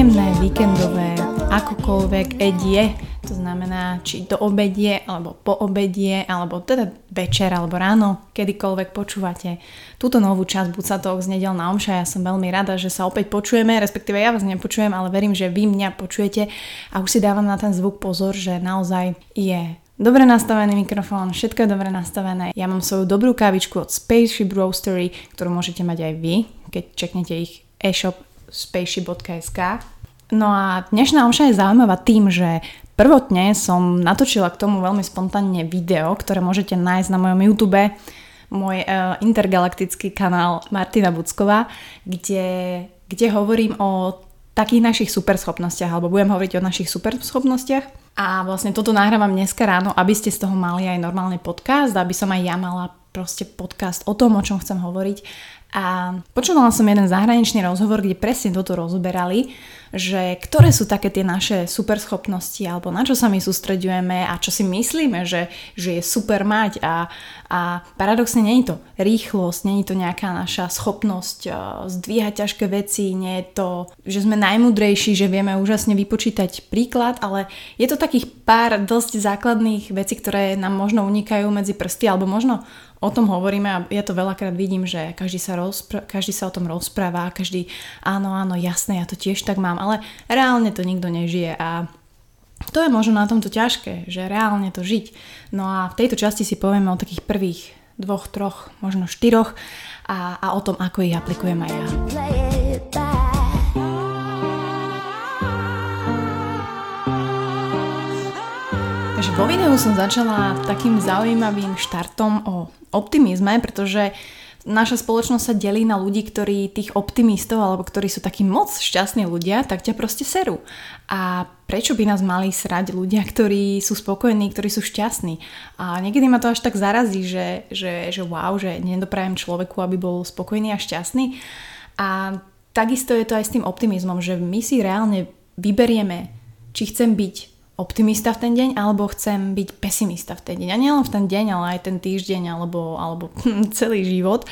Príjemné víkendové akokoľvek edie, to znamená či do obedie, alebo po obedie, alebo teda večer, alebo ráno, kedykoľvek počúvate túto novú časť Bucatok z nedel na omša. Ja som veľmi rada, že sa opäť počujeme, respektíve ja vás nepočujem, ale verím, že vy mňa počujete a už si dávam na ten zvuk pozor, že naozaj je Dobre nastavený mikrofón, všetko je dobre nastavené. Ja mám svoju dobrú kávičku od Spaceship Roastery, ktorú môžete mať aj vy, keď čeknete ich e-shop spaceship.sk. No a dnešná omša je zaujímavá tým, že prvotne som natočila k tomu veľmi spontánne video, ktoré môžete nájsť na mojom YouTube, môj uh, intergalaktický kanál Martina Bucková, kde, kde hovorím o takých našich superschopnostiach, alebo budem hovoriť o našich superschopnostiach a vlastne toto nahrávam dneska ráno, aby ste z toho mali aj normálny podcast, aby som aj ja mala proste podcast o tom, o čom chcem hovoriť. A počúvala som jeden zahraničný rozhovor, kde presne toto rozoberali, že ktoré sú také tie naše superschopnosti alebo na čo sa my sústredujeme a čo si myslíme, že, že je super mať. A, a paradoxne nie je to rýchlosť, nie je to nejaká naša schopnosť uh, zdvíhať ťažké veci, nie je to, že sme najmudrejší, že vieme úžasne vypočítať príklad, ale je to takých pár dosť základných vecí, ktoré nám možno unikajú medzi prsty alebo možno o tom hovoríme a ja to veľakrát vidím, že každý sa, rozpr- každý sa o tom rozpráva, každý áno, áno, jasné, ja to tiež tak mám, ale reálne to nikto nežije a to je možno na tomto ťažké, že reálne to žiť. No a v tejto časti si povieme o takých prvých dvoch, troch, možno štyroch a, a o tom, ako ich aplikujem aj ja. Vo videu som začala takým zaujímavým štartom o optimizme, pretože naša spoločnosť sa delí na ľudí, ktorí tých optimistov alebo ktorí sú takí moc šťastní ľudia, tak ťa proste serú. A prečo by nás mali srať ľudia, ktorí sú spokojní, ktorí sú šťastní? A niekedy ma to až tak zarazí, že, že, že wow, že nedoprajem človeku, aby bol spokojný a šťastný. A takisto je to aj s tým optimizmom, že my si reálne vyberieme, či chcem byť optimista v ten deň, alebo chcem byť pesimista v ten deň. A nielen v ten deň, ale aj ten týždeň, alebo, alebo celý život.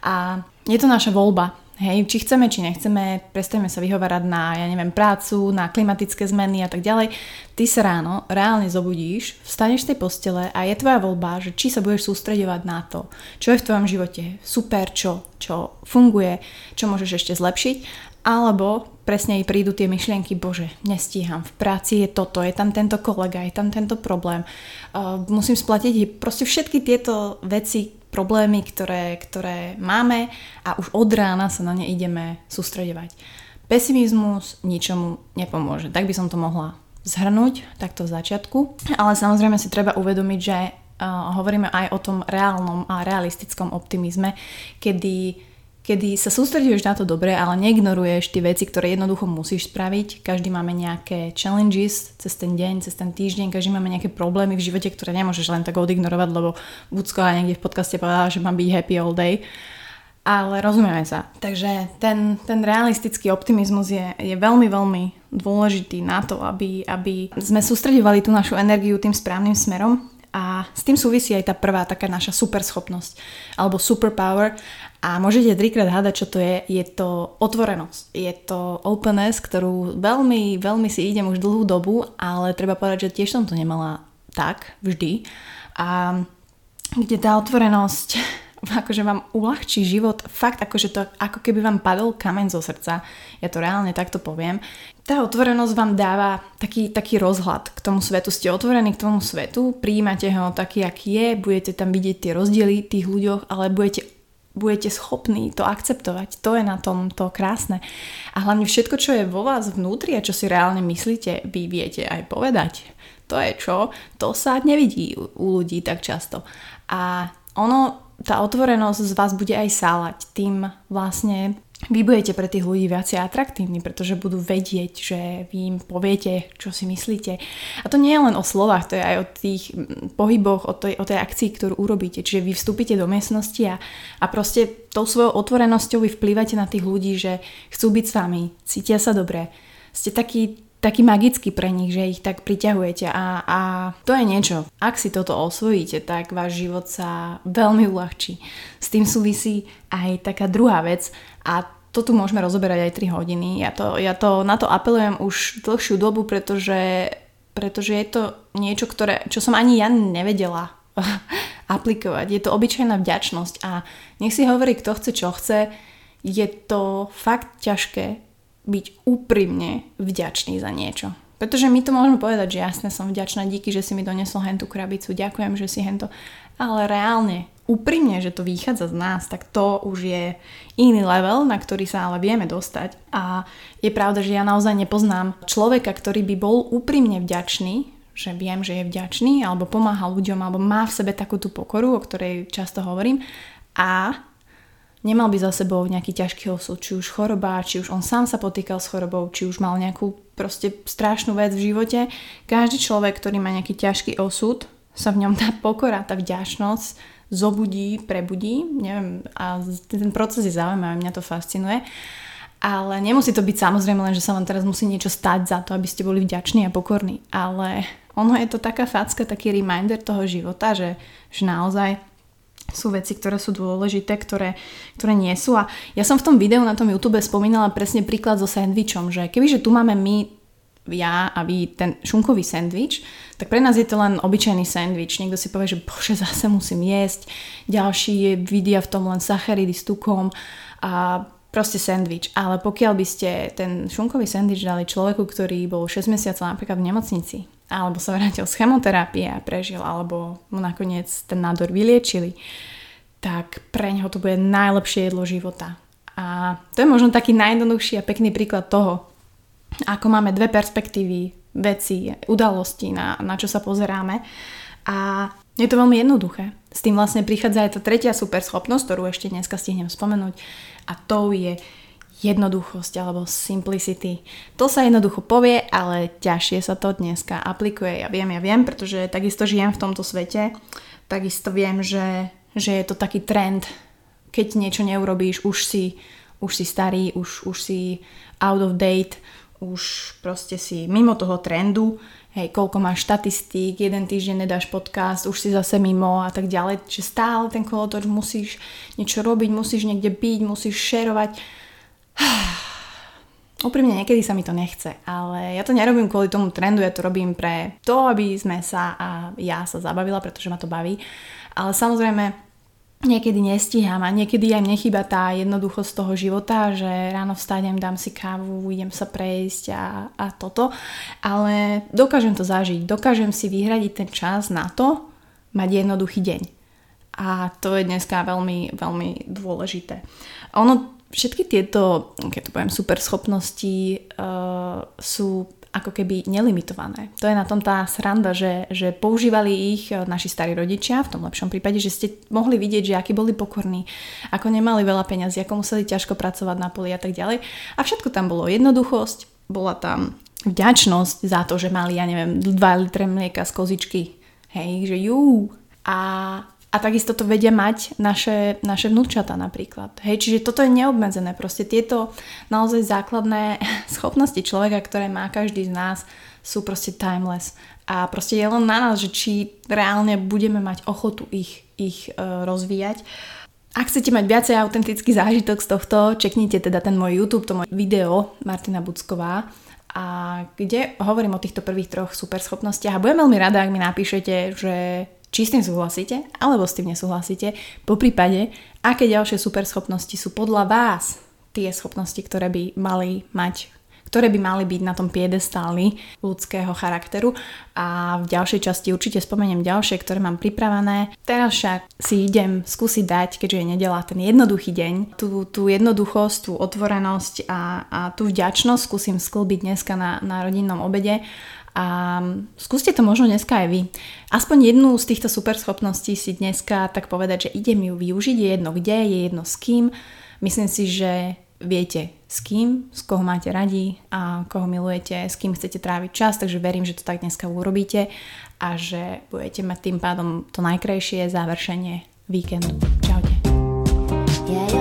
A je to naša voľba. Hej, či chceme, či nechceme, prestaneme sa vyhovárať na, ja neviem, prácu, na klimatické zmeny a tak ďalej. Ty sa ráno reálne zobudíš, vstaneš z tej postele a je tvoja voľba, že či sa budeš sústredovať na to, čo je v tvojom živote super, čo, čo funguje, čo môžeš ešte zlepšiť, alebo presne jej prídu tie myšlienky, bože, nestíham, v práci je toto, je tam tento kolega, je tam tento problém, uh, musím splatiť proste všetky tieto veci, problémy, ktoré, ktoré máme a už od rána sa na ne ideme sústredovať. Pesimizmus ničomu nepomôže. Tak by som to mohla zhrnúť takto v začiatku. Ale samozrejme si treba uvedomiť, že uh, hovoríme aj o tom reálnom a realistickom optimizme, kedy kedy sa sústreduješ na to dobre, ale neignoruješ tie veci, ktoré jednoducho musíš spraviť. Každý máme nejaké challenges cez ten deň, cez ten týždeň, každý máme nejaké problémy v živote, ktoré nemôžeš len tak odignorovať, lebo Bucko aj niekde v podcaste povedala, že mám byť happy all day. Ale rozumieme sa. Takže ten, ten realistický optimizmus je, je veľmi, veľmi dôležitý na to, aby, aby sme sústredovali tú našu energiu tým správnym smerom a s tým súvisí aj tá prvá taká naša superschopnosť alebo superpower a môžete trikrát hádať, čo to je. Je to otvorenosť. Je to openness, ktorú veľmi, veľmi si idem už dlhú dobu, ale treba povedať, že tiež som to nemala tak vždy. A kde tá otvorenosť akože vám uľahčí život, fakt akože to ako keby vám padol kameň zo srdca, ja to reálne takto poviem. Tá otvorenosť vám dáva taký, taký rozhľad k tomu svetu, ste otvorení k tomu svetu, príjmate ho taký, aký je, budete tam vidieť tie rozdiely tých ľuďoch, ale budete budete schopní to akceptovať. To je na tom to krásne. A hlavne všetko, čo je vo vás vnútri a čo si reálne myslíte, vy viete aj povedať. To je čo? To sa nevidí u ľudí tak často. A ono tá otvorenosť z vás bude aj sálať. Tým vlastne vy budete pre tých ľudí viacej atraktívni, pretože budú vedieť, že vy im poviete, čo si myslíte. A to nie je len o slovách, to je aj o tých pohyboch, o tej, o tej akcii, ktorú urobíte. Čiže vy vstúpite do miestnosti a, a proste tou svojou otvorenosťou vy vplývate na tých ľudí, že chcú byť s vami, cítia sa dobre. Ste taký taký magický pre nich, že ich tak priťahujete a, a to je niečo. Ak si toto osvojíte, tak váš život sa veľmi uľahčí. S tým súvisí aj taká druhá vec a to tu môžeme rozoberať aj 3 hodiny. Ja, to, ja to, na to apelujem už dlhšiu dobu, pretože, pretože je to niečo, ktoré, čo som ani ja nevedela aplikovať. Je to obyčajná vďačnosť a nech si hovorí, kto chce, čo chce. Je to fakt ťažké byť úprimne vďačný za niečo. Pretože my to môžeme povedať, že jasne som vďačná, díky, že si mi donesol hentú krabicu, ďakujem, že si hento. Ale reálne, úprimne, že to vychádza z nás, tak to už je iný level, na ktorý sa ale vieme dostať. A je pravda, že ja naozaj nepoznám človeka, ktorý by bol úprimne vďačný, že viem, že je vďačný, alebo pomáha ľuďom, alebo má v sebe takú tú pokoru, o ktorej často hovorím. A nemal by za sebou nejaký ťažký osud, či už choroba, či už on sám sa potýkal s chorobou, či už mal nejakú proste strašnú vec v živote. Každý človek, ktorý má nejaký ťažký osud, sa v ňom tá pokora, tá vďačnosť zobudí, prebudí. Neviem, a ten proces je zaujímavý, mňa to fascinuje. Ale nemusí to byť samozrejme len, že sa vám teraz musí niečo stať za to, aby ste boli vďační a pokorní. Ale ono je to taká facka, taký reminder toho života, že, že naozaj sú veci, ktoré sú dôležité, ktoré, ktoré nie sú. A ja som v tom videu na tom YouTube spomínala presne príklad so sandvičom, že kebyže tu máme my ja a vy ten šunkový sandvič, tak pre nás je to len obyčajný sandvič. Niekto si povie, že bože, zase musím jesť. Ďalší je, vidia v tom len sacharidy s tukom a proste sandvič. Ale pokiaľ by ste ten šunkový sandvič dali človeku, ktorý bol 6 mesiacov napríklad v nemocnici, alebo sa vrátil z chemoterapie a prežil, alebo mu nakoniec ten nádor vyliečili, tak pre neho to bude najlepšie jedlo života. A to je možno taký najjednoduchší a pekný príklad toho, ako máme dve perspektívy veci, udalosti, na, na čo sa pozeráme. A je to veľmi jednoduché. S tým vlastne prichádza aj tá tretia super schopnosť, ktorú ešte dneska stihnem spomenúť. A to je jednoduchosť alebo simplicity. To sa jednoducho povie, ale ťažšie sa to dneska aplikuje. Ja viem, ja viem, pretože takisto žijem v tomto svete. Takisto viem, že, že je to taký trend. Keď niečo neurobíš, už si, už si starý, už, už si out of date, už proste si mimo toho trendu, hej, koľko máš štatistík, jeden týždeň nedáš podcast, už si zase mimo a tak ďalej, že stále ten kolotoč musíš niečo robiť, musíš niekde byť, musíš šerovať Úprimne niekedy sa mi to nechce, ale ja to nerobím kvôli tomu trendu, ja to robím pre to, aby sme sa a ja sa zabavila, pretože ma to baví. Ale samozrejme, niekedy nestíham a niekedy aj mne chýba tá jednoduchosť toho života, že ráno vstanem, dám si kávu, idem sa prejsť a, a toto. Ale dokážem to zažiť, dokážem si vyhradiť ten čas na to, mať jednoduchý deň. A to je dneska veľmi, veľmi dôležité. Ono všetky tieto, keď to poviem, super schopnosti uh, sú ako keby nelimitované. To je na tom tá sranda, že, že používali ich eh, naši starí rodičia, v tom lepšom prípade, že ste mohli vidieť, že akí boli pokorní, ako nemali veľa peňazí, ako museli ťažko pracovať na poli a tak ďalej. A všetko tam bolo jednoduchosť, bola tam vďačnosť za to, že mali, ja neviem, 2 litre mlieka z kozičky. Hej, že jú. A a takisto to vedia mať naše, naše vnúčata napríklad. Hej, čiže toto je neobmedzené. Proste tieto naozaj základné schopnosti človeka, ktoré má každý z nás, sú proste timeless. A proste je len na nás, že či reálne budeme mať ochotu ich, ich uh, rozvíjať. Ak chcete mať viacej autentický zážitok z tohto, čeknite teda ten môj YouTube, to moje video Martina Bucková, a kde hovorím o týchto prvých troch superschopnostiach a budem veľmi rada, ak mi napíšete, že či s tým súhlasíte, alebo s tým nesúhlasíte. Po prípade, aké ďalšie superschopnosti sú podľa vás tie schopnosti, ktoré by mali mať ktoré by mali byť na tom piedestáli ľudského charakteru a v ďalšej časti určite spomeniem ďalšie, ktoré mám pripravené. Teraz však si idem skúsiť dať, keďže je nedela, ten jednoduchý deň, tú, tú jednoduchosť, tú otvorenosť a, a tú vďačnosť skúsim sklbiť dneska na, na rodinnom obede a skúste to možno dneska aj vy. Aspoň jednu z týchto superschopností si dneska tak povedať, že idem ju využiť, je jedno kde, je jedno s kým. Myslím si, že viete s kým, s koho máte radi a koho milujete, s kým chcete tráviť čas, takže verím, že to tak dneska urobíte a že budete mať tým pádom to najkrajšie završenie víkendu. Čaute. Yeah, yeah.